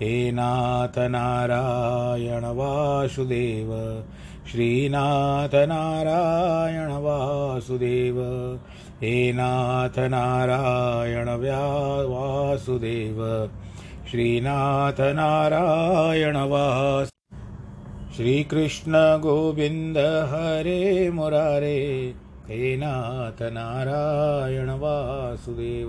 हे नाथ नारायण वासुदेव श्रीनाथ नारायण वासुदेव, हे नाथ नारायण व्या, वासुदेव श्रीनाथ नारायण वास, श्रीकृष्ण गोविन्द हरे मुरारे, हे नाथ नारायण वासुदेव।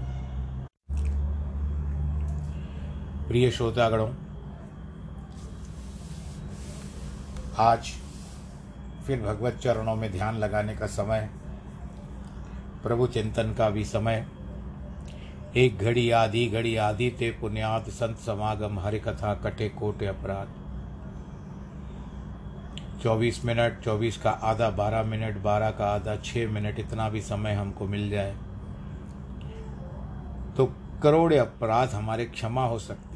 प्रिय श्रोतागणों, आज फिर भगवत चरणों में ध्यान लगाने का समय, प्रभु चिंतन का भी समय, एक घड़ी आधी घड़ी आधी ते पुण्यात संत समागम हरि कथा कटे कोटे अपराध। चौबीस मिनट, चौबीस का आधा, बारह मिनट, बारह का आधा छः मिनट, इतना भी समय हमको मिल जाए। तो करोड़ अपराध हमारे क्षमा हो सकते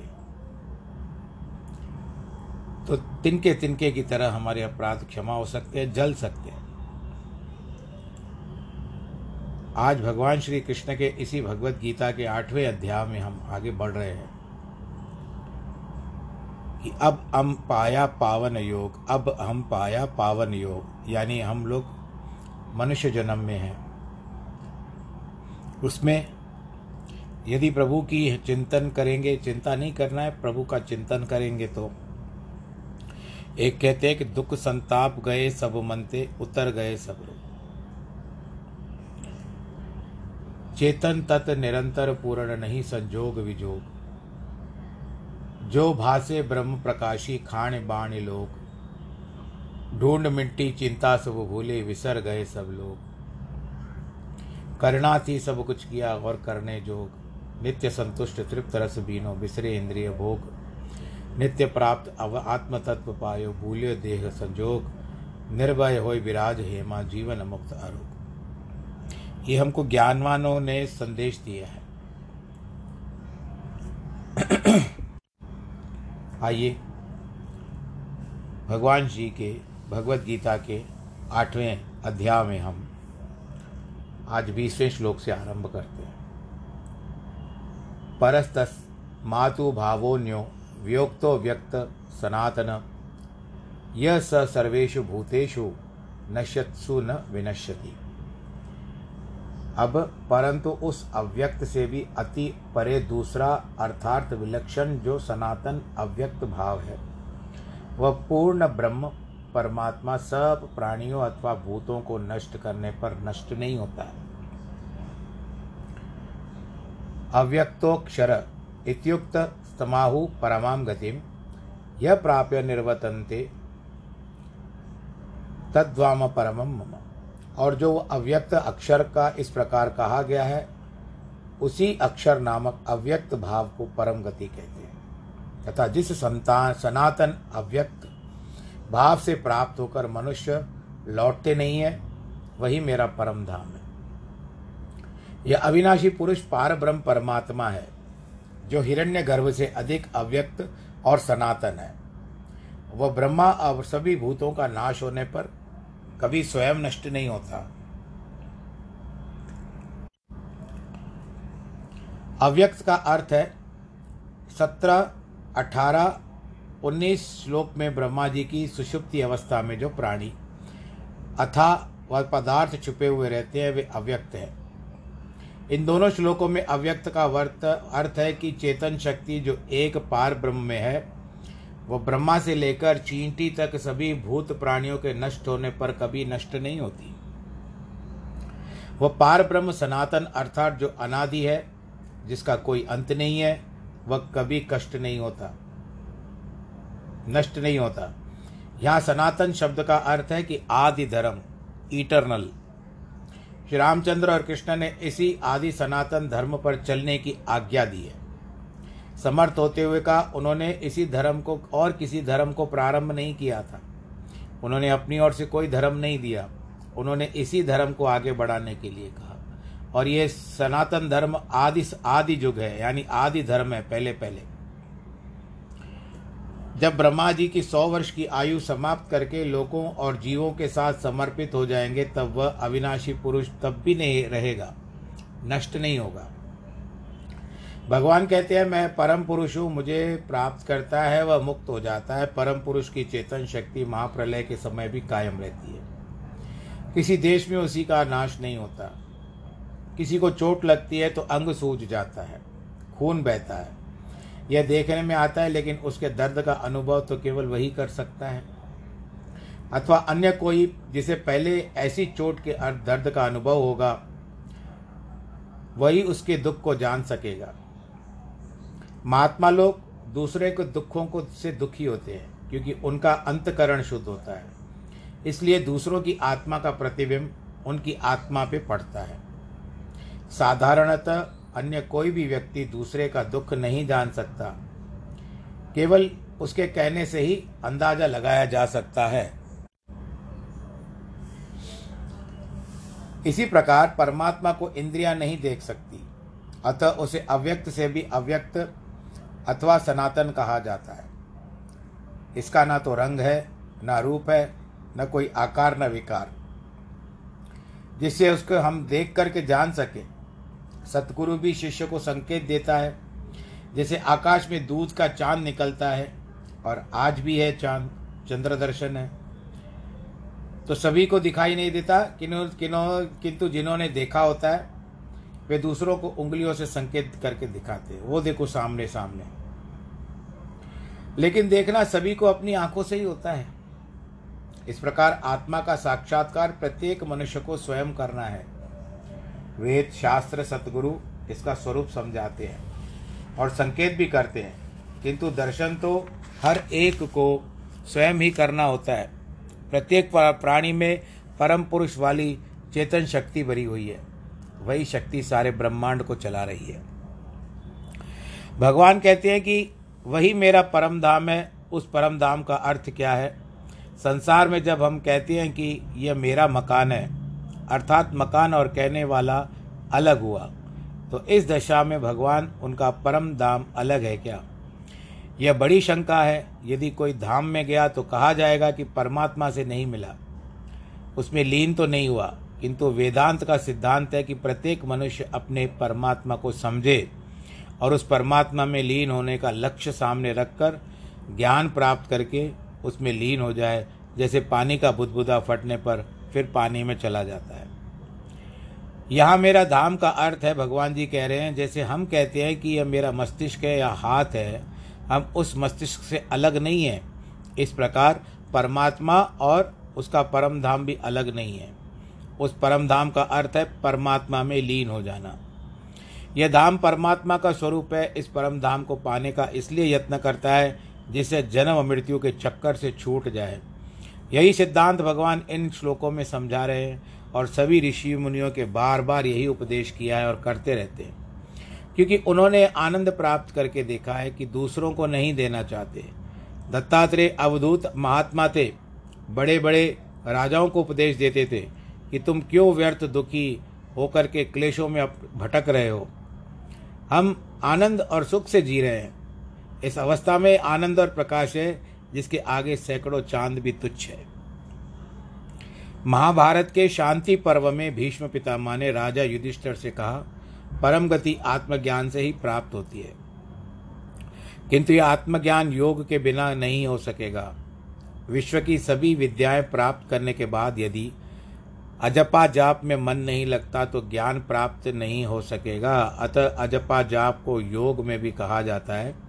तो तिनके तिनके की तरह हमारे अपराध क्षमा हो सकते हैं, जल सकते हैं। आज भगवान श्री कृष्ण के इसी भगवत गीता के आठवें अध्याय में हम आगे बढ़ रहे हैं कि अब हम पाया पावन योग, अब हम पाया पावन योग, यानी हम लोग मनुष्य जन्म में हैं। उसमें यदि प्रभु की चिंतन करेंगे, चिंता नहीं करना है, प्रभु का चिंतन करेंगे तो एक कहते हैं कि दुख संताप गए सब मनते, उतर गए सब लोग। चेतन तत् निरंतर पूर्ण नहीं, संजोग विजोग। जो भासे ब्रह्म प्रकाशी, खाण बाण लोग। ढूंढ मिट्टी, चिंता सब भूले, विसर गए सब लोग। करना थी सब कुछ किया और करने जोग। नित्य संतुष्ट, तृप्त रस बीनो, बिसरे इंद्रिय भोग। नित्य प्राप्त अव आत्म तत्व पायो भूल्यो देह संजोग, निर्भय हो विराज हेमा जीवन मुक्त आरोग ये हमको ज्ञानवानों ने संदेश दिया है। आइए, भगवान जी के, भगवत गीता के आठवें अध्याय में हम आज बीसवें श्लोक से आरंभ करते हैं। परस्तस मातु भावोन्यो व्योक्तो व्यक्त सनातन। यह स सर्वेषु भूतेषु नश्यत्सु न विनश्यति। अब परंतु उस अव्यक्त से भी अति परे दूसरा अर्थार्थ विलक्षण जो सनातन अव्यक्त भाव है, वह पूर्ण ब्रह्म, परमात्मा सब प्राणियों अथवा भूतों को नष्ट करने पर नष्ट नहीं होता है। अव्यक्तोक्षर इत्युक्त स्तमाहु परमाम गतिम। यह प्राप्य निर्वतन्ते। तद्वाम परमम मम। और जो अव्यक्त अक्षर का इस प्रकार कहा गया है, उसी अक्षर नामक अव्यक्त भाव को परम गति कहते हैं। तथा जिस संतान सनातन अव्यक्त भाव से प्राप्त होकर मनुष्य लौटते नहीं है, वही मेरा परम धाम है। यह अविनाशी पुरुष पार ब्रह्म परमात्मा है। जो हिरण्य गर्भ से अधिक अव्यक्त और सनातन है। वह ब्रह्मा और सभी भूतों का नाश होने पर कभी स्वयं नष्ट नहीं होता। अव्यक्त का अर्थ है, सत्रह, अठारह, उन्नीस श्लोक में ब्रह्मा जी की सुषुप्ति अवस्था में जो प्राणी, अथा व पदार्थ छुपे हुए रहते हैं, वे अव्यक्त है। इन दोनों श्लोकों में अव्यक्त का वर्त, अर्थ है कि चेतन शक्ति जो एक पार ब्रह्म में है वह ब्रह्मा से लेकर चींटी तक सभी भूत प्राणियों के नष्ट होने पर कभी नष्ट नहीं होती। वह पार ब्रह्म सनातन अर्थात जो अनादि है, जिसका कोई अंत नहीं है, वह कभी कष्ट नहीं होता। नष्ट नहीं होता। यहाँ सनातन शब्द का अर्थ है कि आदि धर्म इटरनल श्री रामचंद्र और कृष्ण ने इसी आदि सनातन धर्म पर चलने की आज्ञा दी है। समर्थ होते हुए कहा, उन्होंने इसी धर्म को, और किसी धर्म को प्रारंभ नहीं किया था। उन्होंने अपनी ओर से कोई धर्म नहीं दिया। उन्होंने इसी धर्म को आगे बढ़ाने के लिए कहा। और ये सनातन धर्म आदि आदि युग है, यानी आदि धर्म है पहले पहले जब ब्रह्मा जी की सौ वर्ष की आयु समाप्त करके लोगों और जीवों के साथ समर्पित हो जाएँगे, तब वह अविनाशी पुरुष तब भी नहीं रहेगा। नष्ट नहीं होगा। भगवान कहते हैं, मैं परम पुरुष हूँ, मुझे प्राप्त करता है, वह मुक्त हो जाता है। परम पुरुष की चेतन शक्ति महाप्रलय के समय भी कायम रहती है। किसी देश में उसी का नाश नहीं होता। किसी को चोट लगती है तो अंग सूज जाता है, खून बहता है। यह देखने में आता है, लेकिन उसके दर्द का अनुभव तो केवल वही कर सकता है। अथवा अन्य कोई जिसे पहले ऐसी चोट के दर्द का अनुभव होगा, वही उसके दुख को जान सकेगा। महात्मा लोग दूसरे के दुखों को से दुखी होते हैं, क्योंकि उनका अंतकरण शुद्ध होता है। इसलिए दूसरों की आत्मा का प्रतिबिंब उनकी आत्मा पे पड़ता है। साधारणतः अन्य कोई भी व्यक्ति दूसरे का दुख नहीं जान सकता। केवल उसके कहने से ही अंदाज़ा लगाया जा सकता है। इसी प्रकार परमात्मा को इंद्रियाँ नहीं देख सकती, अतः उसे अव्यक्त से भी अव्यक्त अथवा सनातन कहा जाता है। इसका ना तो रंग है, ना रूप है, न कोई आकार, न विकार। जिससे उसको हम देख करके जान सके सतगुरु भी शिष्य को संकेत देता है। जैसे आकाश में दूध का चाँद निकलता है और आज भी है चाँद चंद्र दर्शन है। तो सभी को दिखाई नहीं देता किनो किनो किंतु जिन्होंने देखा होता है, वे दूसरों को उंगलियों से संकेत करके दिखाते वो देखो सामने सामने। लेकिन देखना सभी को अपनी आँखों से ही होता है। इस प्रकार आत्मा का साक्षात्कार प्रत्येक मनुष्य को स्वयं करना है। वेद, शास्त्र, सतगुरु इसका स्वरूप समझाते हैं और संकेत भी करते हैं। किंतु दर्शन तो हर एक को स्वयं ही करना होता है। प्रत्येक प्राणी में परम पुरुष वाली चेतन शक्ति भरी हुई है। वही शक्ति सारे ब्रह्मांड को चला रही है। भगवान कहते हैं कि वही मेरा परम धाम है, उस परम धाम का अर्थ क्या है? संसार में जब हम कहते हैं कि यह मेरा मकान है अर्थात मकान और कहने वाला अलग हुआ। तो इस दशा में भगवान उनका परम धाम अलग है क्या? यह बड़ी शंका है। यदि कोई धाम में गया तो कहा जाएगा कि परमात्मा से नहीं मिला। उसमें लीन तो नहीं हुआ, किंतु वेदांत का सिद्धांत है कि प्रत्येक मनुष्य अपने परमात्मा को समझे और उस परमात्मा में लीन होने का लक्ष्य सामने रखकर ज्ञान प्राप्त करके उसमें लीन हो जाए। जैसे पानी का बुदबुदा फटने पर फिर पानी में चला जाता है। यहाँ मेरा धाम का अर्थ है, भगवान जी कह रहे हैं, जैसे हम कहते हैं कि यह मेरा मस्तिष्क है या हाथ है, हम उस मस्तिष्क से अलग नहीं है। इस प्रकार परमात्मा और उसका परम धाम भी अलग नहीं है। उस परम धाम का अर्थ है परमात्मा में लीन हो जाना। यह धाम परमात्मा का स्वरूप है, इस परम धाम को पाने का इसलिए यत्न करता है जिससे जन्म मृत्यु के चक्कर से छूट जाए। यही सिद्धांत भगवान इन श्लोकों में समझा रहे हैं और सभी ऋषि मुनियों के बार बार यही उपदेश किया है और करते रहते हैं। क्योंकि उन्होंने आनंद प्राप्त करके देखा है कि दूसरों को नहीं देना चाहते। दत्तात्रेय अवधूत महात्मा थे। बड़े बड़े राजाओं को उपदेश देते थे कि तुम क्यों व्यर्थ दुखी होकर के क्लेशों में भटक रहे हो। हम आनंद और सुख से जी रहे हैं। इस अवस्था में आनंद और प्रकाश है जिसके आगे सैकड़ों चाँद भी तुच्छ है। महाभारत के शांति पर्व में भीष्म पितामह ने राजा युधिष्ठर से कहा, परम गति आत्मज्ञान से ही प्राप्त होती है। किंतु यह आत्मज्ञान योग के बिना नहीं हो सकेगा। विश्व की सभी विद्याएँ प्राप्त करने के बाद यदि अजपा जाप में मन नहीं लगता तो ज्ञान प्राप्त नहीं हो सकेगा। अतः अजपा जाप को योग में भी कहा जाता है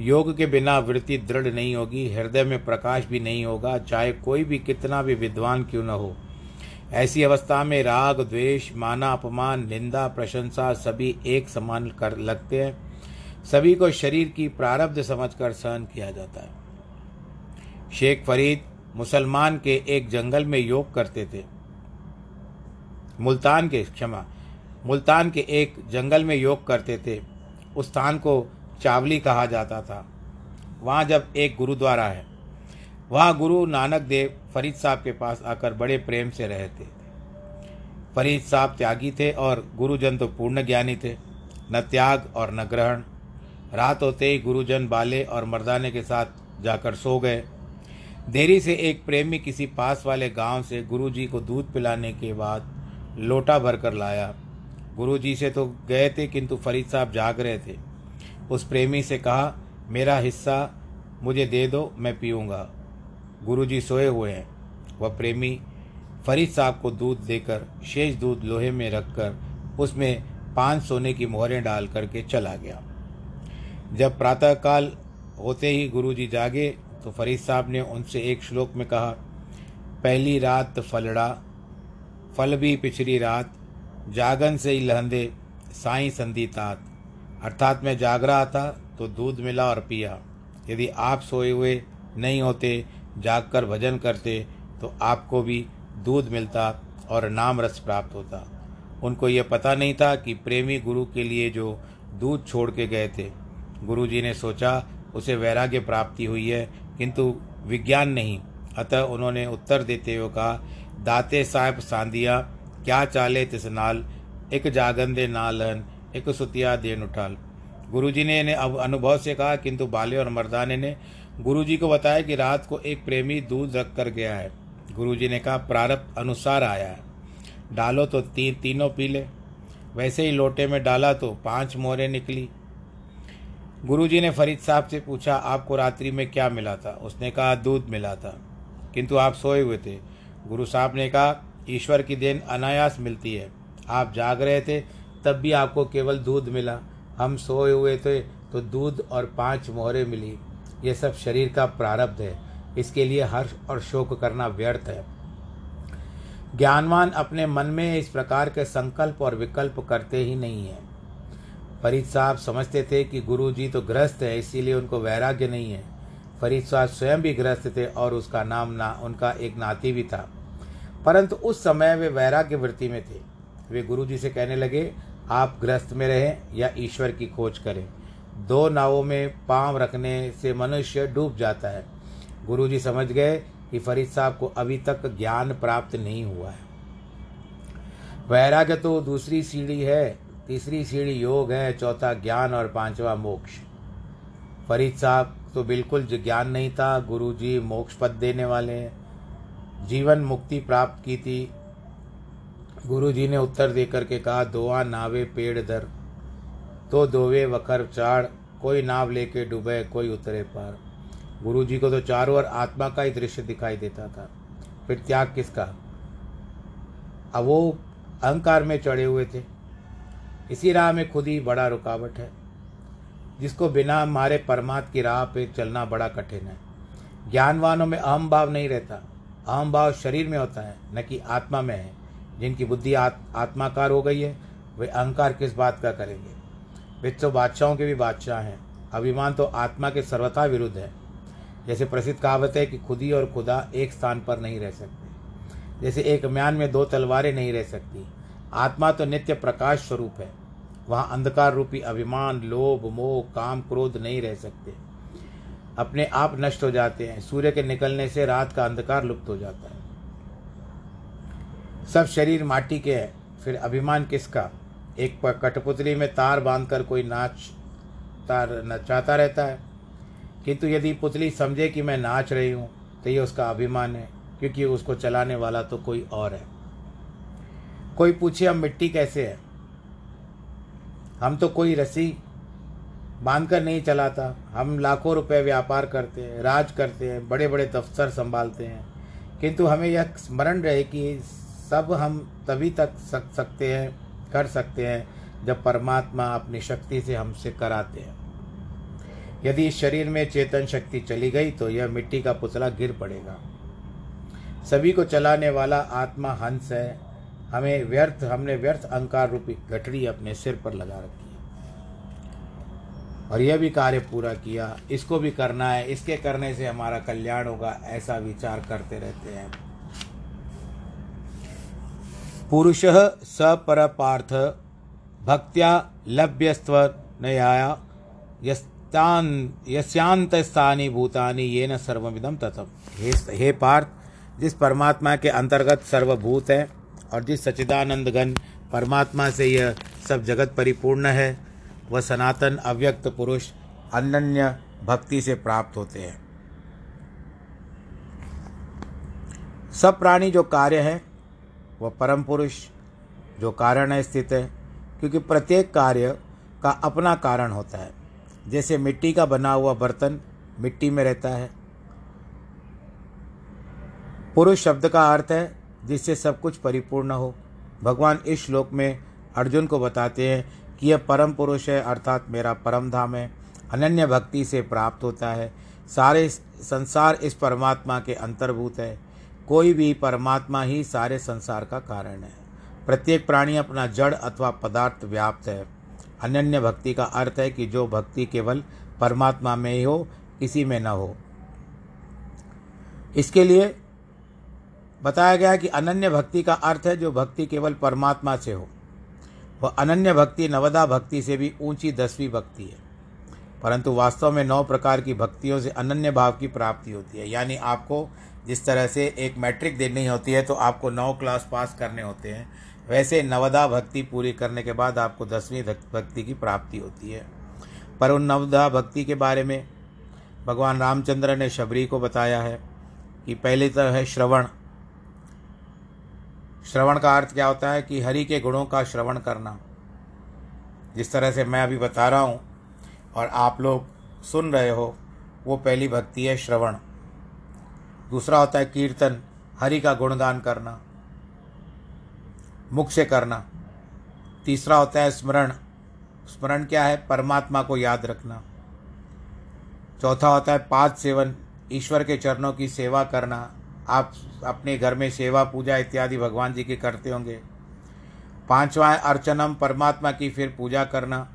योग के बिना वृत्ति दृढ़ नहीं होगी, हृदय में प्रकाश भी नहीं होगा, चाहे कोई भी कितना भी विद्वान क्यों न हो। ऐसी अवस्था में राग, द्वेष, माना अपमान, निंदा, प्रशंसा सभी एक समान कर लगते हैं। सभी को शरीर की प्रारब्ध समझकर सहन किया जाता है। शेख फरीद मुसलमान के एक जंगल में योग करते थे। मुल्तान के, क्षमा, मुल्तान के एक जंगल में योग करते थे। उस स्थान को चावली कहा जाता था। वहाँ जब एक गुरुद्वारा है, वहाँ गुरु नानक देव फरीद साहब के पास आकर बड़े प्रेम से रहते थे। फरीद साहब त्यागी थे और गुरुजन तो पूर्ण ज्ञानी थे। न त्याग और न ग्रहण। रात होते ही गुरुजन बाले और मर्दाने के साथ जाकर सो गए। देरी से एक प्रेमी किसी पास वाले गाँव से गुरुजी को दूध पिलाने के बाद लोटा भरकर लाया। गुरुजी से तो गए थे, किंतु फरीद साहब जाग रहे थे। उस प्रेमी से कहा, मेरा हिस्सा मुझे दे दो, मैं पीऊँगा। गुरुजी सोए हुए हैं। वह प्रेमी फरीद साहब को दूध देकर शेष दूध लोहे में रखकर उसमें पाँच सोने की मोहरें डाल करके चला गया। जब प्रातःकाल होते ही गुरुजी जागे तो फरीद साहब ने उनसे एक श्लोक में कहा, पहली रात फलड़ा, फल भी पिछली रात, जागन से ही लहंदे, साई संधि तात। अर्थात मैं जाग रहा था तो दूध मिला और पिया। यदि आप सोए हुए नहीं होते, जागकर भजन करते तो आपको भी दूध मिलता और नाम रस प्राप्त होता। उनको यह पता नहीं था कि प्रेमी गुरु के लिए जो दूध छोड़ के गए थे। गुरु जी ने सोचा, उसे वैराग्य प्राप्ति हुई है, किंतु विज्ञान नहीं। अतः उन्होंने उत्तर देते हुए कहा, दाते साहेब सांदिया, क्या चाले तिस नाल? एक जागंदे नालन एक सुतिया देन उठाल। गुरुजी ने अनुभव से कहा, किंतु बाले और मर्दाने ने गुरुजी को बताया कि रात को एक प्रेमी दूध रख कर गया है। गुरुजी ने कहा, प्रारब्ध अनुसार आया है। डालो तो तीन तीनों पी ले। वैसे ही लोटे में डाला तो पाँच मोहरें निकली। गुरुजी ने फरीद साहब से पूछा, आपको रात्रि में क्या मिला था? उसने कहा, दूध मिला था। किंतु आप सोए हुए थे। गुरु साहब ने कहा, ईश्वर की देन अनायास मिलती है। आप जाग रहे थे तब भी आपको केवल दूध मिला। हम सोए हुए थे तो दूध और पाँच मोहरे मिली। ये सब शरीर का प्रारब्ध है। इसके लिए हर्ष और शोक करना व्यर्थ है। ज्ञानवान अपने मन में इस प्रकार के संकल्प और विकल्प करते ही नहीं है। फरीद साहब समझते थे कि गुरु जी तो ग्रस्त है, इसीलिए उनको वैराग्य नहीं है। फरीद साहब स्वयं भी ग्रस्त थे और उसका नाम ना, उनका एक नाती भी था। परंतु उस समय वे वैराग्य वृत्ति में थे। वे गुरु जी से कहने लगे आप ग्रस्त में रहें या ईश्वर की खोज करें। दो नावों में पाँव रखने से मनुष्य डूब जाता है। गुरु जी समझ गए कि फरीद साहब को अभी तक ज्ञान प्राप्त नहीं हुआ है। वैराग्य तो दूसरी सीढ़ी है, तीसरी सीढ़ी योग है, चौथा ज्ञान और पांचवा मोक्ष। फरीद साहब तो बिल्कुल ज्ञान नहीं था गुरु जी मोक्ष पद देने वाले हैं। जीवन मुक्ति प्राप्त की थी गुरु जी ने उत्तर देकर के कहा दोआ नावे पेड़ दर तो दोवे वखर चाड़, कोई नाव लेके डूबे, कोई उतरे पार। गुरु जी को तो चारों ओर आत्मा का ही दृश्य दिखाई देता था। फिर त्याग किसका? अब वो अहंकार में चढ़े हुए थे। इसी राह में खुद ही बड़ा रुकावट है, जिसको बिना मारे परमात्म की राह पे चलना बड़ा कठिन है। ज्ञानवानों में अहम भाव नहीं रहता। अहम भाव शरीर में होता है, न कि आत्मा में है। जिनकी बुद्धि आत, आत्माकार हो गई है वे अहंकार किस बात का करेंगे। वे तो बादशाहों के भी बादशाह हैं। अभिमान तो आत्मा के सर्वथा विरुद्ध है। जैसे प्रसिद्ध कहावत है कि खुदी और खुदा एक स्थान पर नहीं रह सकते। जैसे एक म्यान में दो तलवारें नहीं रह सकती। आत्मा तो नित्य प्रकाश स्वरूप है। वहाँ अंधकार रूपी अभिमान लोभ मोह काम क्रोध नहीं रह सकते। अपने आप नष्ट हो जाते हैं। सूर्य के निकलने से रात का अंधकार लुप्त हो जाता है। सब शरीर माटी के हैं। फिर अभिमान किसका? एक कठपुतली में तार बांधकर कोई नाच तार नचाता रहता है। किंतु यदि पुतली समझे कि मैं नाच रही हूँ तो ये उसका अभिमान है, क्योंकि उसको चलाने वाला तो कोई और है। कोई पूछे, हम मिट्टी कैसे है? हम तो कोई रस्सी बांधकर नहीं चलाता। हम लाखों रुपए व्यापार करते हैं, राज करते हैं बड़े बड़े दफ्तर संभालते हैं। किंतु हमें यह स्मरण रहे कि सब हम तभी तक सक, सकते हैं, कर सकते हैं, जब परमात्मा अपनी शक्ति से हमसे कराते हैं। यदि इस शरीर में चेतन शक्ति चली गई तो यह मिट्टी का पुतला गिर पड़ेगा। सभी को चलाने वाला आत्मा हंस है। हमें व्यर्थ, हमने व्यर्थ अहंकार रूपी गठड़ी अपने सिर पर लगा रखी है। और यह भी कार्य पूरा किया। इसको भी करना है। इसके करने से हमारा कल्याण होगा, ऐसा विचार करते रहते हैं। पुरुष स पर पार्थ भक्त्या लभ्यस्व नयाया यस्यांत स्थानी भूतानी ये न सर्वमिदम तथम हे हे पार्थ, जिस परमात्मा के अंतर्गत सर्वभूत है और जिस सचिदानंद घन परमात्मा से यह सब जगत परिपूर्ण है, वह सनातन, अव्यक्त पुरुष अनन्य भक्ति से प्राप्त होते हैं। सब प्राणी जो कार्य है वह परम पुरुष, जो कारण है स्थित है, क्योंकि प्रत्येक कार्य का अपना कारण होता है। जैसे मिट्टी का बना हुआ बर्तन मिट्टी में रहता है। पुरुष शब्द का अर्थ है जिससे सब कुछ परिपूर्ण हो। भगवान इस श्लोक में अर्जुन को बताते हैं कि यह परम पुरुष है, अर्थात मेरा परम धाम है। अनन्य भक्ति से प्राप्त होता है। सारे संसार इस परमात्मा के अंतर्भूत है। कोई भी परमात्मा ही सारे संसार का कारण है। प्रत्येक प्राणी अपना जड़ अथवा पदार्थ व्याप्त है। अनन्य भक्ति का अर्थ है कि जो भक्ति केवल परमात्मा में ही हो, किसी में न हो। इसके लिए बताया गया कि अनन्य भक्ति का अर्थ है जो भक्ति केवल परमात्मा से हो। वह अनन्य भक्ति नवदा भक्ति से भी ऊँची दसवीं भक्ति है। परंतु वास्तव में नौ प्रकार की भक्तियों से अनन्य भाव की प्राप्ति होती है। यानी आपको जिस तरह से एक मैट्रिक देनी होती है तो आपको नौ क्लास पास करने होते हैं। वैसे नवदा भक्ति पूरी करने के बाद आपको दसवीं भक्ति की प्राप्ति होती है। पर उन नवदा भक्ति के बारे में भगवान रामचंद्र ने शबरी को बताया है कि पहले तो है श्रवण। श्रवण का अर्थ क्या होता है कि हरि के गुणों का श्रवण करना। जिस तरह से मैं अभी बता रहा हूँ और आप लोग सुन रहे हो, वो पहली भक्ति है श्रवण। दूसरा होता है कीर्तन, हरि का गुणगान करना मुख से करना। तीसरा होता है स्मरण। स्मरण क्या है? परमात्मा को याद रखना। चौथा होता है पाद सेवन। ईश्वर के चरणों की सेवा करना। आप अपने घर में सेवा, पूजा इत्यादि भगवान जी की करते होंगे। पांचवा है अर्चनम, परमात्मा की फिर पूजा करना।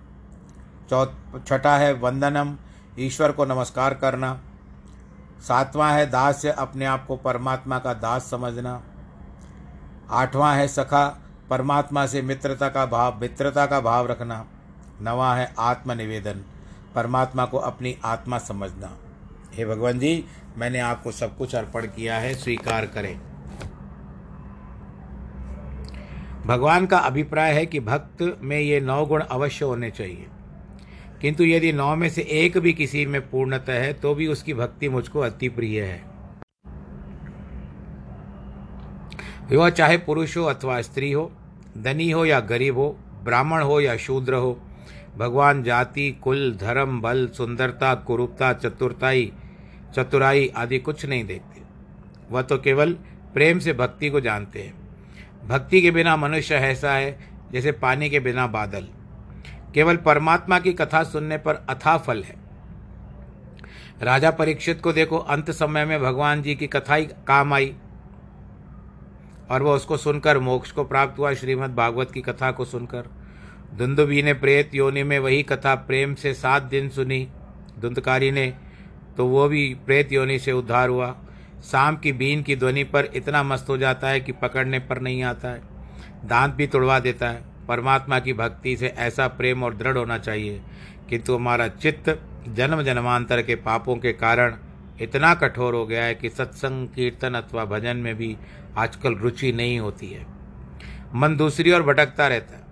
चौ, छठा है वंदनम। ईश्वर को नमस्कार करना। सातवां है दास्य अपने आप को परमात्मा का दास समझना। आठवां है सखा परमात्मा से मित्रता का भाव, मित्रता का भाव रखना। नवा है आत्मनिवेदन, परमात्मा को अपनी आत्मा समझना। हे भगवान जी, मैंने आपको सब कुछ अर्पण किया है, स्वीकार करें। भगवान का अभिप्राय है कि भक्त में ये नौ गुण अवश्य होने चाहिए। किंतु यदि नौ में से एक भी किसी में पूर्णतः है तो भी उसकी भक्ति मुझको अति प्रिय है। वह चाहे पुरुष हो अथवा स्त्री हो, धनी हो या गरीब हो, ब्राह्मण हो या शूद्र हो, भगवान जाति, कुल, धर्म, बल, सुंदरता, कुरूपता, चतुरताई, चतुराई आदि कुछ नहीं देखते वह तो केवल प्रेम से भक्ति को जानते हैं। भक्ति के बिना मनुष्य ऐसा है जैसे पानी के बिना बादल। केवल परमात्मा की कथा सुनने पर अथा फल है। राजा परीक्षित को देखो, अंत समय में भगवान जी की कथा ही काम आई और वह उसको सुनकर, मोक्ष को प्राप्त हुआ, श्रीमद् भागवत की कथा को सुनकर। धुंदुबी ने प्रेत योनि में वही कथा प्रेम से सात दिन सुनी। धुंधकारी ने तो वो भी प्रेत योनि से उद्धार हुआ। शाम की बीन की ध्वनि पर इतना मस्त हो जाता है कि पकड़ने पर नहीं आता है। दांत भी तोड़वा देता है। परमात्मा की भक्ति से ऐसा प्रेम और दृढ़ होना चाहिए किंतु हमारा चित्त जन्म जन्मांतर के पापों के कारण इतना कठोर हो गया है कि सत्संग, कीर्तन अथवा भजन में भी आजकल रुचि नहीं होती है। मन दूसरी ओर भटकता रहता है।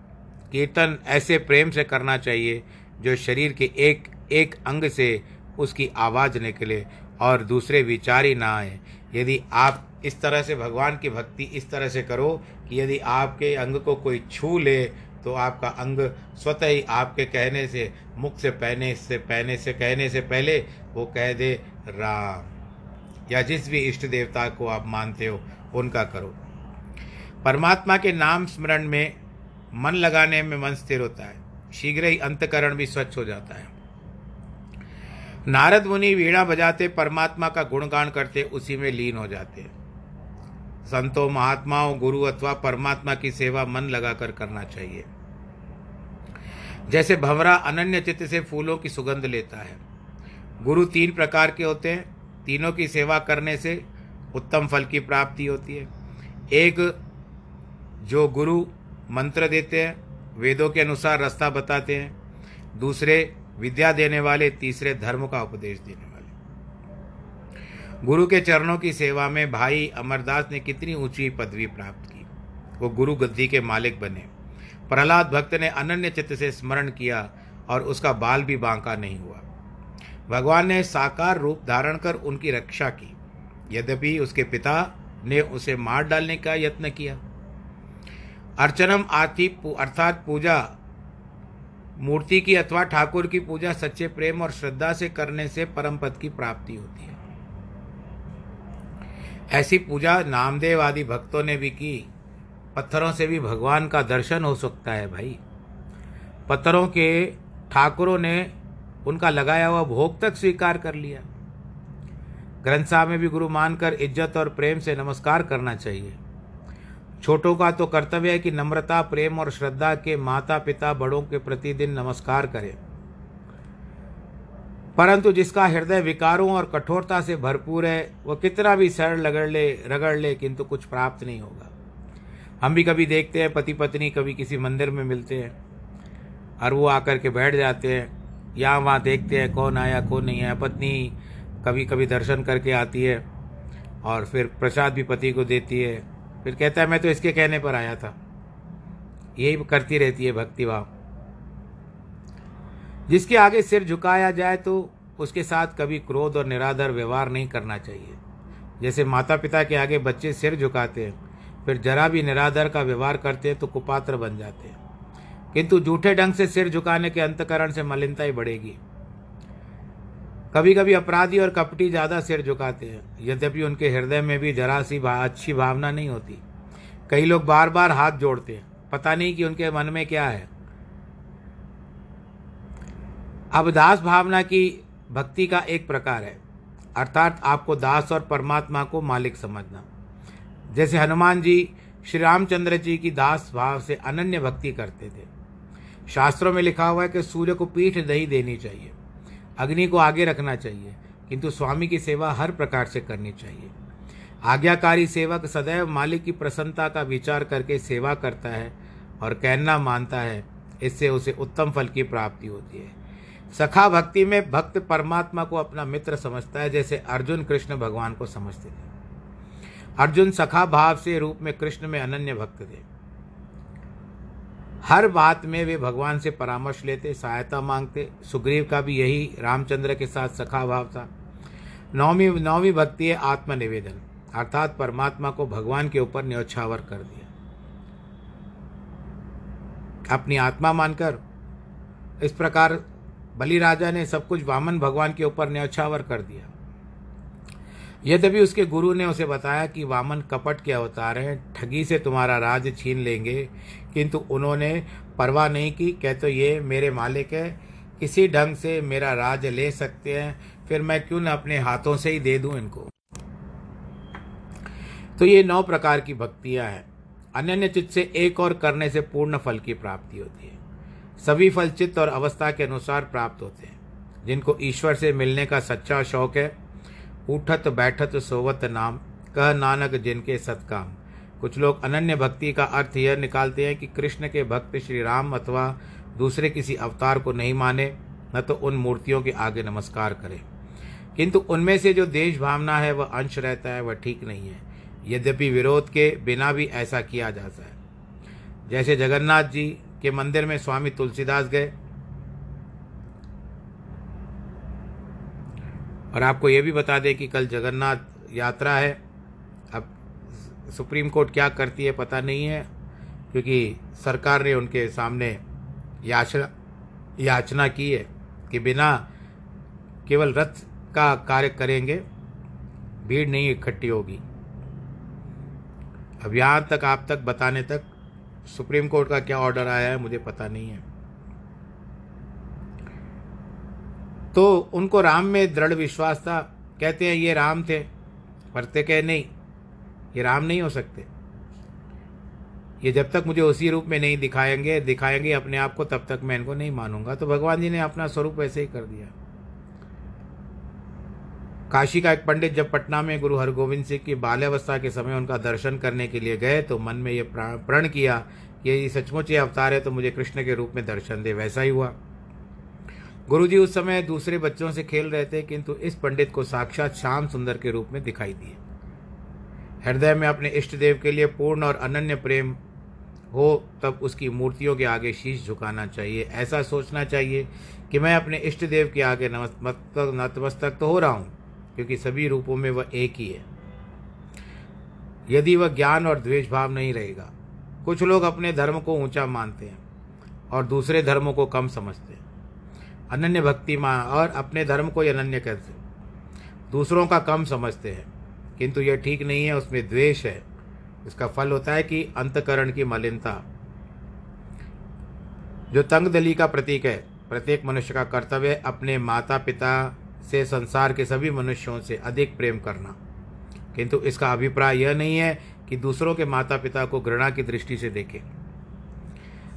कीर्तन ऐसे प्रेम से करना चाहिए जो शरीर के एक एक अंग से उसकी आवाज़ निकले और दूसरे विचार ही ना आए। यदि आप इस तरह से भगवान की भक्ति इस तरह से करो कि यदि आपके अंग को कोई छू ले तो आपका अंग स्वतः ही आपके कहने से, मुख से पहने से पहने, से कहने से पहले वो कह दे, राम। या जिस भी इष्ट देवता को आप मानते हो, उनका करो। परमात्मा के नाम स्मरण में मन लगाने में मन स्थिर होता है। शीघ्र ही अंतकरण भी स्वच्छ हो जाता है। नारद मुनि वीणा बजाते, परमात्मा का गुणगान करते, उसी में लीन हो जाते हैं। संतों, महात्माओं, गुरु अथवा परमात्मा की सेवा मन लगाकर करना चाहिए। जैसे भंवरा अनन्य चित्त से फूलों की सुगंध लेता है। गुरु तीन प्रकार के होते हैं। तीनों की सेवा करने से उत्तम फल की प्राप्ति होती है। एक, जो गुरु मंत्र देते हैं, वेदों के अनुसार रास्ता बताते हैं। दूसरे, विद्या देने वाले, तीसरे, धर्म का उपदेश देने गुरु के चरणों की सेवा में भाई अमरदास ने कितनी ऊँची पदवी प्राप्त की। वो गुरु गद्दी के मालिक बने। प्रहलाद भक्त ने अनन्य चित्त से स्मरण किया और उसका बाल भी बांका नहीं हुआ। भगवान ने साकार रूप धारण कर उनकी रक्षा की। यद्यपि उसके पिता ने उसे मार डालने का यत्न किया। अर्चनम आथि अर्थात पूजा, मूर्ति की अथवा ठाकुर की पूजा सच्चे प्रेम और श्रद्धा से करने से परम पद की प्राप्ति होती है। ऐसी पूजा नामदेव आदि भक्तों ने भी की। पत्थरों से भी भगवान का दर्शन हो सकता है भाई। पत्थरों के ठाकुरों ने उनका लगाया हुआ भोग तक स्वीकार कर लिया। ग्रंथ साहब में भी गुरु मानकर इज़्ज़त और प्रेम से नमस्कार करना चाहिए। छोटों का तो कर्तव्य है कि नम्रता, प्रेम और श्रद्धा के माता पिता बड़ों के प्रतिदिन नमस्कार करें। परंतु जिसका हृदय विकारों और कठोरता से भरपूर है, वह कितना भी सरल लगड़ ले, रगड़ ले, किंतु कुछ प्राप्त नहीं होगा। हम भी कभी देखते हैं पति पत्नी कभी किसी मंदिर में मिलते हैं और वो आकर के बैठ जाते हैं यहाँ वहाँ देखते हैं कौन आया, कौन नहीं आया। पत्नी कभी कभी दर्शन करके आती है और फिर प्रसाद भी पति को देती है। फिर कहता है, मैं तो इसके कहने पर आया था। यही करती रहती है भक्ति भाव। जिसके आगे सिर झुकाया जाए तो उसके साथ कभी क्रोध और निराधर व्यवहार नहीं करना चाहिए। जैसे माता पिता के आगे बच्चे सिर झुकाते हैं फिर जरा भी निराधर का व्यवहार करते हैं तो कुपात्र बन जाते हैं। किंतु झूठे ढंग से सिर झुकाने के अंतकरण से मलिनता ही बढ़ेगी। कभी कभी अपराधी और कपटी ज़्यादा सिर झुकाते हैं यद्यपि उनके हृदय में भी जरा सी भा, अच्छी भावना नहीं होती। कई लोग बार बार हाथ जोड़ते हैं पता नहीं कि उनके मन में क्या है। अब दास भावना की भक्ति का एक प्रकार है। अर्थात आपको दास और परमात्मा को मालिक समझना। जैसे हनुमान जी श्री रामचंद्र जी की दास भाव से अनन्य भक्ति करते थे। शास्त्रों में लिखा हुआ है कि सूर्य को पीठ नहीं देनी चाहिए, अग्नि को आगे रखना चाहिए, किंतु स्वामी की सेवा हर प्रकार से करनी चाहिए। आज्ञाकारी सेवक सदैव मालिक की प्रसन्नता का विचार करके सेवा करता है और कहना मानता है, इससे उसे उत्तम फल की प्राप्ति होती है। सखा भक्ति में भक्त परमात्मा को अपना मित्र समझता है, जैसे अर्जुन कृष्ण भगवान को समझते थे। अर्जुन सखा भाव से रूप में कृष्ण में अनन्य भक्त थे। हर बात में वे भगवान से परामर्श लेते, सहायता मांगते। सुग्रीव का भी यही रामचंद्र के साथ सखा भाव था। नौवीं नौवीं भक्ति है आत्मनिवेदन, अर्थात परमात्मा को भगवान के ऊपर न्यौछावर कर दिया। अपनी आत्मा मानकर इस प्रकार बलि राजा ने सब कुछ वामन भगवान के ऊपर न्यौछावर कर दिया। यद्यपि उसके गुरु ने उसे बताया कि वामन कपट के अवतार हैं, ठगी से तुम्हारा राज छीन लेंगे, किंतु उन्होंने परवाह नहीं की। कह तो ये, मेरे मालिक है किसी ढंग से मेरा राज ले सकते हैं, फिर मैं क्यों न अपने हाथों से ही दे दूँ इनको? तो ये नौ प्रकार की भक्तियाँ हैं। अन्य चित्त से एक और करने से पूर्ण फल की प्राप्ति होती है। सभी फल चित्त और अवस्था के अनुसार प्राप्त होते हैं। जिनको ईश्वर से मिलने का सच्चा शौक है, उठत, बैठत, सोवत नाम, कह नानक जिनके सत्काम। कुछ लोग अनन्य भक्ति का अर्थ यह निकालते हैं कि कृष्ण के भक्त श्री राम अथवा दूसरे किसी अवतार को नहीं माने, न तो उन मूर्तियों के आगे नमस्कार करें। किंतु उनमें से जो देश भावना है, वह अंश रहता है, वह ठीक नहीं है। यद्यपि विरोध के बिना भी ऐसा किया जाता है। जैसे जगन्नाथ जी के मंदिर में स्वामी तुलसीदास गए। और आपको ये भी बता दें कि कल जगन्नाथ यात्रा है। अब सुप्रीम कोर्ट क्या करती है पता नहीं है, क्योंकि सरकार ने उनके सामने याचना याचना की है कि बिना केवल रथ का कार्य करेंगे, भीड़ नहीं इकट्ठी होगी। अब यहाँ तक, आप तक बताने तक सुप्रीम कोर्ट का क्या ऑर्डर आया है, मुझे पता नहीं है। तो उनको राम में दृढ़ विश्वास था। कहते हैं, ये राम थे। पढ़ते कहे, नहीं, ये राम नहीं हो सकते। ये जब तक मुझे उसी रूप में नहीं दिखाएँगे दिखाएँगे अपने आप को, तब तक मैं इनको नहीं मानूँगा। तो भगवान जी ने अपना स्वरूप ऐसे ही कर दिया। काशी का एक पंडित जब पटना में गुरु हरगोविंद सिंह की बाल्यावस्था के समय उनका दर्शन करने के लिए गए तो मन में ये प्रण किया कि ये सचमुच ये अवतार है तो मुझे कृष्ण के रूप में दर्शन दे, वैसा ही हुआ। गुरुजी उस समय दूसरे बच्चों से खेल रहे थे, किंतु इस पंडित को साक्षात श्याम सुंदर के रूप में दिखाई दिए। हृदय में अपने इष्ट देव के लिए पूर्ण और अनन्य प्रेम हो, तब उसकी मूर्तियों के आगे शीश झुकाना चाहिए, ऐसा सोचना चाहिए कि मैं अपने इष्ट देव के आगे नतमस्तक तो हो रहा हूँ। क्योंकि सभी रूपों में वह एक ही है। यदि वह ज्ञान और द्वेष भाव नहीं रहेगा, कुछ लोग अपने धर्म को ऊँचा मानते हैं और दूसरे धर्मों को कम समझते हैं। अनन्य भक्ति माँ और अपने धर्म को ही अनन्य कहते हैं। दूसरों का कम समझते हैं, किंतु यह ठीक नहीं है, उसमें द्वेष है। इसका फल होता है कि अंतकरण की मलिनता। जो तंग दली का प्रतीक है, प्रत्येक मनुष्य का कर्तव्य अपने माता पिता से संसार के सभी मनुष्यों से अधिक प्रेम करना। किंतु इसका अभिप्राय यह नहीं है कि दूसरों के माता पिता को घृणा की दृष्टि से देखें।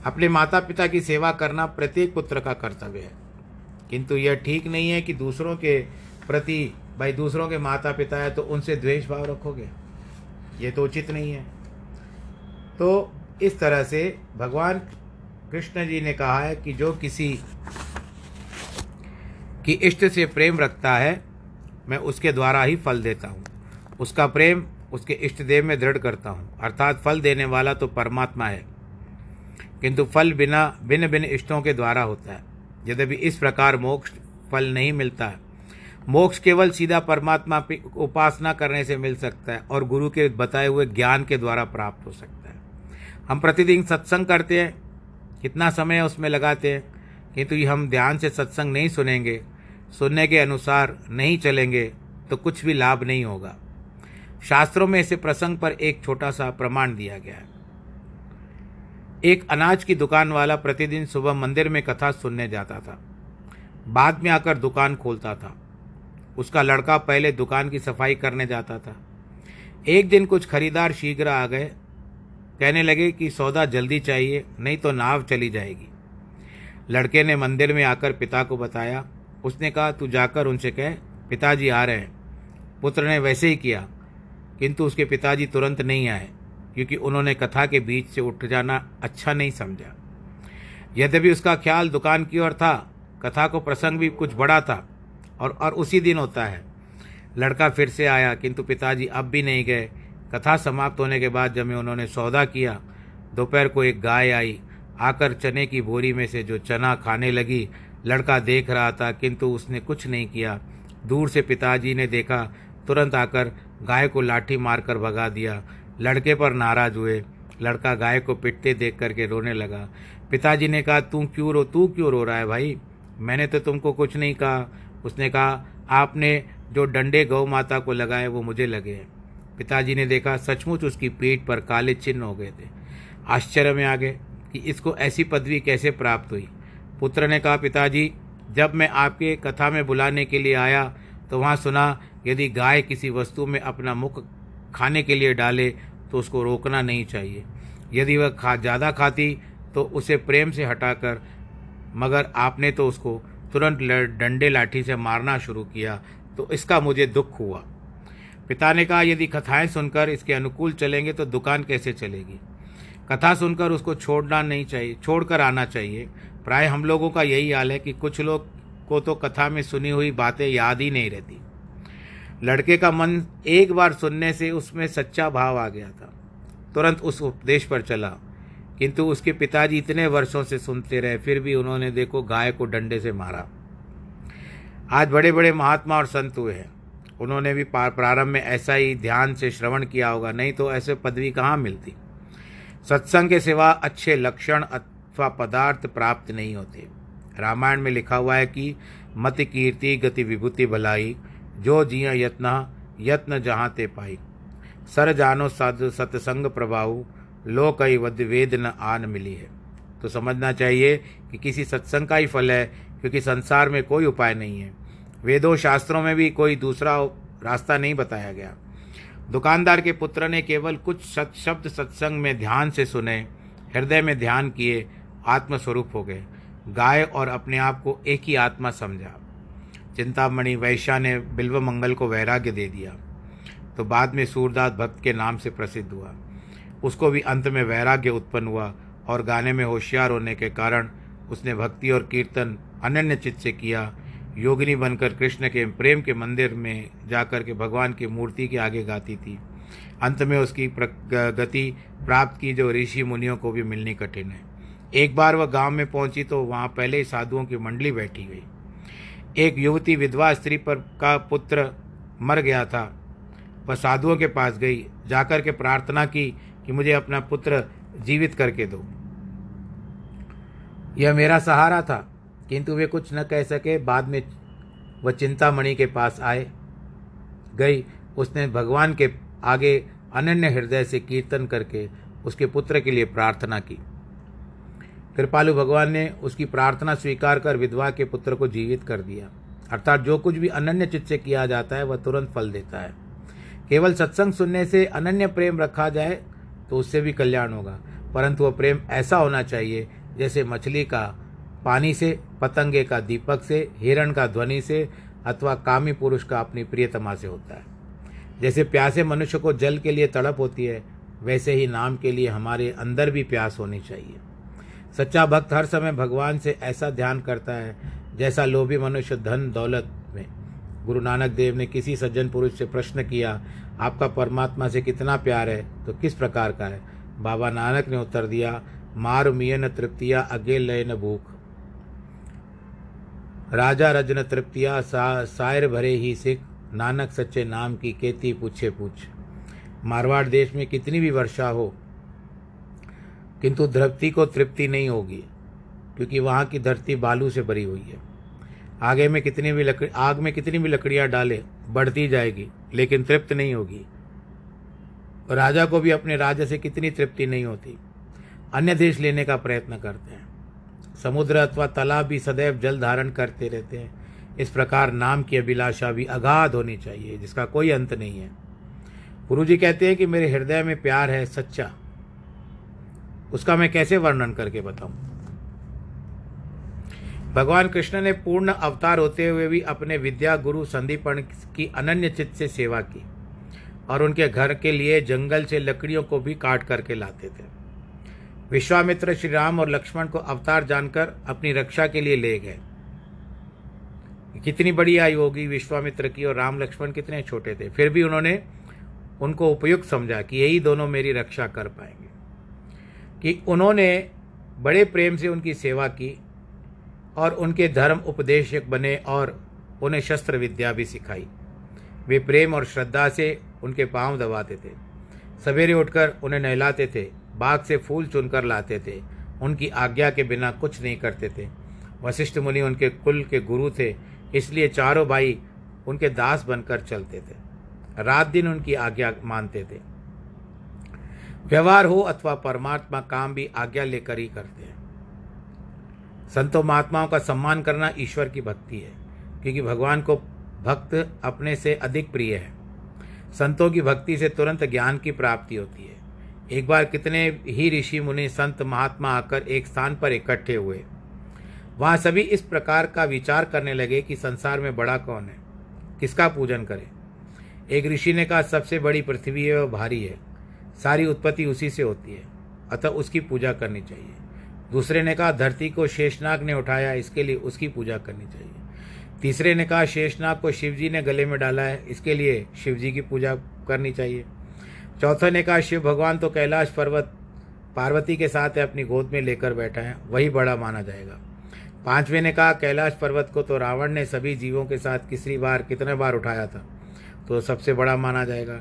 अपने माता पिता की सेवा करना प्रत्येक पुत्र का कर्तव्य है। किंतु यह ठीक नहीं है कि दूसरों के प्रति, भाई दूसरों के माता पिता है तो उनसे द्वेष भाव रखोगे। ये तो उचित नहीं है। तो इस तरह से भगवान कृष्ण जी ने कहा है कि जो किसी की इष्ट से प्रेम रखता है, मैं उसके द्वारा ही फल देता हूँ। उसका प्रेम उसके इष्ट देव में दृढ़ करता हूँ। अर्थात फल देने वाला तो परमात्मा है। किंतु फल बिना भिन्न भिन्न इष्टों के द्वारा होता है। यद्यपि इस प्रकार मोक्ष फल नहीं मिलता है। मोक्ष केवल सीधा परमात्मा उपासना करने से मिल सकता है और गुरु के बताए हुए ज्ञान के द्वारा प्राप्त हो सकता है। हम प्रतिदिन सत्संग करते हैं, कितना समय उसमें लगाते हैं, किंतु हम ध्यान से सत्संग नहीं सुनेंगे। सुनने के अनुसार नहीं चलेंगे तो कुछ भी लाभ नहीं होगा। शास्त्रों में इसे प्रसंग पर एक छोटा सा प्रमाण दिया गया है। एक अनाज की दुकान वाला प्रतिदिन सुबह मंदिर में कथा सुनने जाता था। बाद में आकर दुकान खोलता था। उसका लड़का पहले दुकान की सफ़ाई करने जाता था। एक दिन कुछ खरीदार शीघ्र आ गए। कहने लगे कि सौदा जल्दी चाहिए, नहीं तो नाव चली जाएगी। लड़के ने मंदिर में आकर पिता को बताया उसने कहा, तू जाकर उनसे कह, पिताजी आ रहे हैं। पुत्र ने वैसे ही किया, किंतु उसके पिताजी तुरंत नहीं आए, क्योंकि उन्होंने कथा के बीच से उठ जाना अच्छा नहीं समझा। यद्यपि उसका ख्याल दुकान की ओर था, कथा को प्रसंग भी कुछ बड़ा था, और और उसी दिन होता है। लड़का फिर से आया, किंतु पिताजी अब भी नहीं गए। कथा समाप्त होने के बाद जब उन्होंने सौदा किया, दोपहर को एक गाय आई, आकर चने की बोरी में से जो चना खाने लगी लड़का देख रहा था, किंतु उसने कुछ नहीं किया। दूर से पिताजी ने देखा, तुरंत आकर गाय को लाठी मारकर भगा दिया। लड़के पर नाराज़ हुए। लड़का गाय को पिटते देख करके रोने लगा। पिताजी ने कहा तू क्यों रो, तू क्यों रो रहा है भाई? मैंने तो तुमको कुछ नहीं कहा। उसने कहा, आपने जो डंडे गौ माता को लगाए, वो मुझे लगे हैं। पिताजी ने देखा, सचमुच उसकी पीठ पर काले चिन्ह हो गए थे। आश्चर्य में आ गए कि इसको ऐसी पदवी कैसे प्राप्त हुई? पुत्र ने कहा, पिताजी, जब मैं आपके कथा में बुलाने के लिए आया तो वहाँ सुना, यदि गाय किसी वस्तु में अपना मुख खाने के लिए डाले तो उसको रोकना नहीं चाहिए। यदि वह खा, ज़्यादा खाती तो उसे प्रेम से हटाकर, मगर आपने तो उसको तुरंत डंडे लाठी से मारना शुरू किया तो इसका मुझे दुख हुआ। पिता ने कहा, यदि कथाएँ सुनकर इसके अनुकूल चलेंगे तो दुकान कैसे चलेगी? कथा सुनकर उसको छोड़ना नहीं चाहिए, छोड़कर आना चाहिए। प्राय हम लोगों का यही हाल है कि कुछ लोग को तो कथा में सुनी हुई बातें याद ही नहीं रहती। लड़के का मन एक बार सुनने से उसमें सच्चा भाव आ गया था। तुरंत उस उपदेश पर चला, किंतु उसके पिताजी इतने वर्षों से सुनते रहे, फिर भी उन्होंने देखो गाय को डंडे से मारा। आज बड़े बड़े महात्मा और संत हुए हैं। उन्होंने भी प्रारंभ में ऐसा ही ध्यान से श्रवण किया होगा, नहीं तो ऐसे पदवी कहाँ मिलती? सत्संग के सिवा अच्छे लक्षण अथवा पदार्थ प्राप्त नहीं होते। रामायण में लिखा हुआ है कि मत कीर्ति गति विभूति भलाई, जो जिया यत्न यत्न जहाँ ते पाई। सर जानो साधु सत्संग प्रभाव लो कई वध वेद न आन मिली है। तो समझना चाहिए कि किसी सत्संग का ही फल है, क्योंकि संसार में कोई उपाय नहीं है। वेदों शास्त्रों में भी कोई दूसरा रास्ता नहीं बताया गया। दुकानदार के पुत्र ने केवल कुछ सत शब्द सत्संग में ध्यान से सुने, हृदय में ध्यान किए आत्मस्वरूप हो गए। गाय और अपने आप को एक ही आत्मा समझा। चिंतामणि वैश्या ने बिल्व मंगल को वैराग्य दे दिया। तो बाद में सूरदास भक्त के नाम से प्रसिद्ध हुआ। उसको भी अंत में वैराग्य उत्पन्न हुआ और गाने में होशियार होने के कारण उसने भक्ति और कीर्तन अनन्य चित्त से किया। योगिनी बनकर कृष्ण के प्रेम के मंदिर में जाकर के भगवान की मूर्ति के आगे गाती थी। अंत में उसकी गति प्राप्त की जो ऋषि मुनियों को भी मिलनी कठिन है। एक बार वह गाँव में पहुँची तो वहाँ पहले ही साधुओं की मंडली बैठी हुई। एक युवती विधवा स्त्री पर का पुत्र मर गया था। वह साधुओं के पास गई, जाकर के प्रार्थना की कि मुझे अपना पुत्र जीवित करके दो। यह मेरा सहारा था, किंतु वे कुछ न कह सके, बाद में वह चिंतामणि के पास आए, गई। उसने भगवान के आगे अनन्य हृदय से कीर्तन करके उसके पुत्र के लिए प्रार्थना की। कृपालु भगवान ने उसकी प्रार्थना स्वीकार कर विधवा के पुत्र को जीवित कर दिया। अर्थात जो कुछ भी अनन्य चित्त से किया जाता है, वह तुरंत फल देता है। केवल सत्संग सुनने से अनन्य प्रेम रखा जाए तो उससे भी कल्याण होगा। परंतु वह प्रेम ऐसा होना चाहिए, जैसे मछली का पानी से, पतंगे का दीपक से, हिरण का ध्वनि से, अथवा कामी पुरुष का अपनी प्रियतमा से होता है। जैसे प्यासे मनुष्य को जल के लिए तड़प होती है, वैसे ही नाम के लिए हमारे अंदर भी प्यास होनी चाहिए। सच्चा भक्त हर समय भगवान से ऐसा ध्यान करता है, जैसा लोभी मनुष्य धन दौलत में। गुरु नानक देव ने किसी सज्जन पुरुष से प्रश्न किया, आपका परमात्मा से कितना प्यार है? तो किस प्रकार का है? बाबा नानक ने उत्तर दिया, मार मियन तृप्तिया अगे लय न भूख। राजा रजन तृप्तिया, सा, सायर भरे ही सिख, नानक सच्चे नाम की केती पूछे पूछ। मारवाड़ देश में कितनी भी वर्षा हो किंतु धरती को तृप्ति नहीं होगी, क्योंकि वहाँ की धरती बालू से भरी हुई है। आगे में कितनी भी लकड़ी, आग में कितनी भी लकड़ियाँ डाले, बढ़ती जाएगी, लेकिन तृप्त नहीं होगी। राजा को भी अपने राजा से कितनी तृप्ति नहीं होती। अन्य देश लेने का प्रयत्न करते हैं। समुद्र अथवा तालाब भी सदैव जल धारण करते रहते हैं। इस प्रकार नाम की अभिलाषा भी अगाध होनी चाहिए, जिसका कोई अंत नहीं है। गुरु जी कहते हैं कि मेरे हृदय में प्यार है सच्चा। उसका मैं कैसे वर्णन करके बताऊँ? भगवान कृष्ण ने पूर्ण अवतार होते हुए भी अपने विद्या गुरु संदीपन की अनन्य चित्त से सेवा की और उनके घर के लिए जंगल से लकड़ियों को भी काट करके लाते थे। विश्वामित्र श्री राम और लक्ष्मण को अवतार जानकर अपनी रक्षा के लिए ले गए। कितनी बड़ी आयु होगी विश्वामित्र की और राम लक्ष्मण कितने छोटे थे। फिर भी उन्होंने उनको उपयुक्त समझा कि यही दोनों मेरी रक्षा कर पाएँगे। कि उन्होंने बड़े प्रेम से उनकी सेवा की और उनके धर्म उपदेशक बने और उन्हें शस्त्र विद्या भी सिखाई। वे प्रेम और श्रद्धा से उनके पाँव दबाते थे। सवेरे उठकर उन्हें नहलाते थे, बाग से फूल चुनकर लाते थे। उनकी आज्ञा के बिना कुछ नहीं करते थे। वशिष्ठ मुनि उनके कुल के गुरु थे, इसलिए चारों भाई उनके दास बनकर चलते थे। रात दिन उनकी आज्ञा मानते थे। व्यवहार हो अथवा परमात्मा काम भी आज्ञा लेकर ही करते हैं। संतों, महात्माओं का सम्मान करना ईश्वर की भक्ति है, क्योंकि भगवान को भक्त अपने से अधिक प्रिय है। संतों की भक्ति से तुरंत ज्ञान की प्राप्ति होती है। एक बार कितने ही ऋषि, मुनि, संत, महात्मा आकर एक स्थान पर इकट्ठे हुए। वहाँ सभी इस प्रकार का विचार करने लगे कि संसार में बड़ा कौन है, किसका पूजन करें? एक ऋषि ने कहा, सबसे बड़ी पृथ्वी है, वह भारी है। सारी उत्पत्ति उसी से होती है। अतः उसकी पूजा करनी चाहिए। दूसरे ने कहा, धरती को शेषनाग ने उठाया, इसके लिए उसकी पूजा करनी चाहिए। तीसरे ने कहा, शेषनाग को शिवजी ने गले में डाला है, इसके लिए शिवजी की पूजा करनी चाहिए। चौथे ने कहा, शिव भगवान तो कैलाश पर्वत, पार्वती के साथ अपनी गोद में लेकर बैठा है, वही बड़ा माना जाएगा। पाँचवें ने कहा, कैलाश पर्वत को तो रावण ने सभी जीवों के साथ किसरी बार, कितने बार उठाया था? तो सबसे बड़ा माना जाएगा।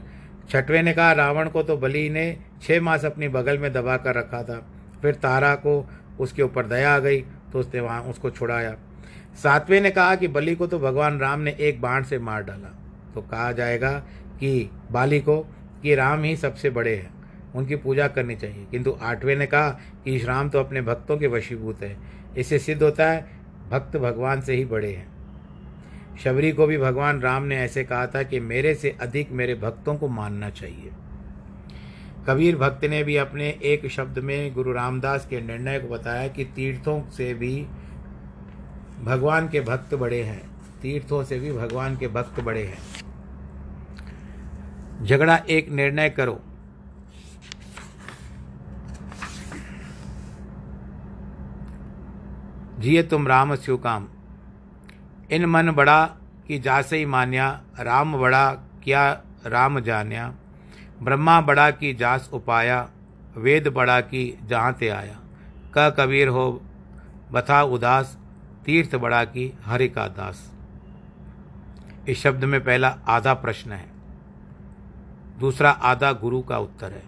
छठवें ने कहा, रावण को तो बलि ने छः मास अपनी बगल में दबा कर रखा था। फिर तारा को उसके ऊपर दया आ गई तो उसने वहाँ उसको छुड़ाया। सातवें ने कहा कि बलि को तो भगवान राम ने एक बाण से मार डाला। तो कहा जाएगा कि बाली को, कि राम ही सबसे बड़े हैं, उनकी पूजा करनी चाहिए। किंतु आठवें ने कहा कि राम तो अपने भक्तों के वशीभूत है। इससे सिद्ध होता है, भक्त भगवान से ही बड़े हैं। शबरी को भी भगवान राम ने ऐसे कहा था कि मेरे से अधिक मेरे भक्तों को मानना चाहिए। कबीर भक्त ने भी अपने एक शब्द में गुरु रामदास के निर्णय को बताया कि तीर्थों से भी भगवान के भक्त बड़े हैं। तीर्थों से भी भगवान के भक्त बड़े हैं। झगड़ा एक निर्णय करो। जिये तुम राम स्यु काम इन मन बड़ा कि जासे ही मान्या, राम बड़ा क्या, राम जान्या। ब्रह्मा बड़ा की जास उपाया, वेद बड़ा की जहाँ ते आया। क कबीर हो, बथा उदास, तीर्थ बड़ा की हरि का दास। इस शब्द में पहला आधा प्रश्न है, दूसरा आधा गुरु का उत्तर है।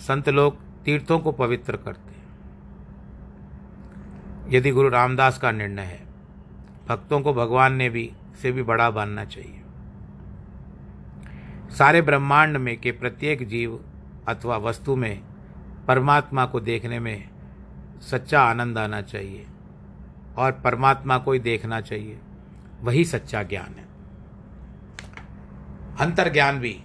संत लोग तीर्थों को पवित्र करते हैं। यदि गुरु रामदास का निर्णय है भक्तों को भगवान ने भी, से भी बड़ा मानना चाहिए। सारे ब्रह्मांड में के प्रत्येक जीव अथवा वस्तु में परमात्मा को देखने में सच्चा आनंद आना चाहिए और परमात्मा को ही देखना चाहिए। वही सच्चा ज्ञान है। अंतर ज्ञान भी।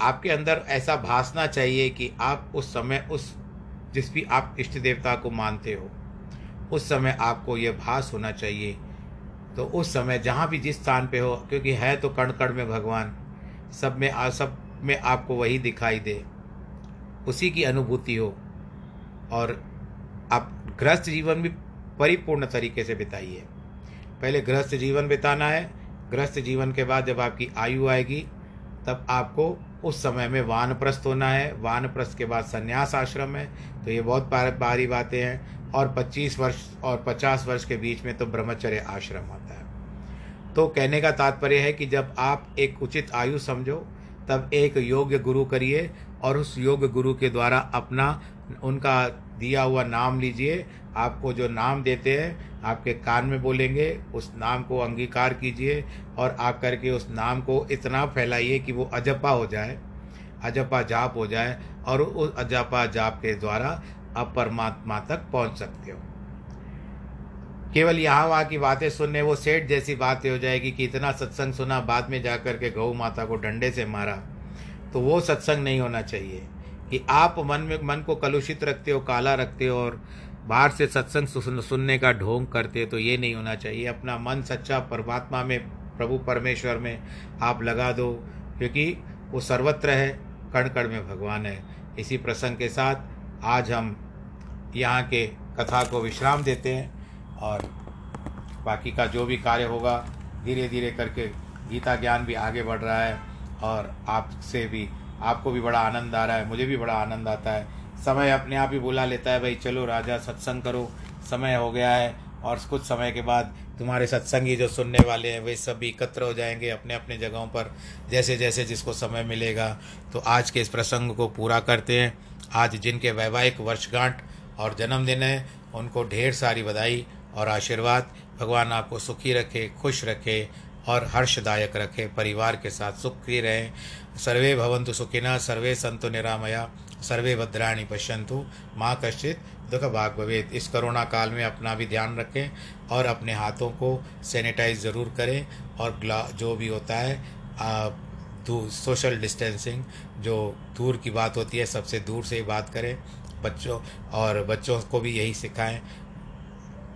आपके अंदर ऐसा भासना चाहिए कि आप उस समय उस जिस भी आप इष्ट देवता को मानते हो, उस समय आपको यह भास होना चाहिए तो उस समय जहाँ भी जिस स्थान पे हो, क्योंकि है तो कण कण में भगवान, सब में आ, सब में आपको वही दिखाई दे। उसी की अनुभूति हो। और आप गृहस्थ जीवन भी परिपूर्ण तरीके से बिताइए। पहले गृहस्थ जीवन बिताना है, गृहस्थ जीवन के बाद जब आपकी आयु आएगी, तब आपको उस समय में वानप्रस्थ होना है। वानप्रस्थ के बाद संन्यास आश्रम है तो ये बहुत भारी बातें हैं। और 25 वर्ष और 50 वर्ष के बीच में तो ब्रह्मचर्य आश्रम है। तो कहने का तात्पर्य है कि जब आप एक उचित आयु समझो, तब एक योग्य गुरु करिए और उस योग्य गुरु के द्वारा अपना, उनका दिया हुआ नाम लीजिए। आपको जो नाम देते हैं, आपके कान में बोलेंगे, उस नाम को अंगीकार कीजिए और आप करके उस नाम को इतना फैलाइए कि वो अजपा हो जाए, अजपा जाप हो जाए और उस अजपा जाप के द्वारा आप परमात्मा तक पहुँच सकते हो। केवल यहाँ वहाँ की बातें सुनने, वो सेठ जैसी बातें हो जाएगी कि इतना सत्संग सुना, बाद में जा कर के गौ माता को डंडे से मारा। तो वो सत्संग नहीं होना चाहिए कि आप मन में, मन को कलुषित रखते हो, काला रखते हो और बाहर से सत्संग सुनने का ढोंग करते तो ये नहीं होना चाहिए। अपना मन सच्चा परमात्मा में, प्रभु परमेश्वर में आप लगा दो, क्योंकि वो सर्वत्र है कण कण में भगवान है। इसी प्रसंग के साथ आज हम यहाँ के कथा को विश्राम देते हैं। और बाकी का जो भी कार्य होगा धीरे धीरे करके गीता ज्ञान भी आगे बढ़ रहा है और आपसे भी, आपको भी बड़ा आनंद आ रहा है, मुझे भी बड़ा आनंद आता है। समय अपने आप ही बुला लेता है, भाई चलो राजा, सत्संग करो। समय हो गया है और कुछ समय के बाद तुम्हारे सत्संगी जो सुनने वाले हैं, वे सब भी एकत्र हो जाएँगे अपने अपने जगहों पर जैसे जैसे जिसको समय मिलेगा। तो आज के इस प्रसंग को पूरा करते हैं। आज जिनके वैवाहिक वर्षगांठ और जन्मदिन है, उनको ढेर सारी बधाई और आशीर्वाद भगवान आपको सुखी रखे, खुश रखे और हर्षदायक रखे। परिवार के साथ सुखी रहें। सर्वे भवंतु सुखिना, सर्वे संतु निरामया, सर्वे भद्राणी पश्यंतु माँ कश्चित दुख भाग भवेद इस कोरोना काल में अपना भी ध्यान रखें और अपने हाथों को सैनिटाइज ज़रूर करें और ग्ला, जो भी होता है सोशल डिस्टेंसिंग, जो दूर की बात होती है, सबसे दूर से ही बात करें। बच्चों, और बच्चों को भी यही सिखाएँ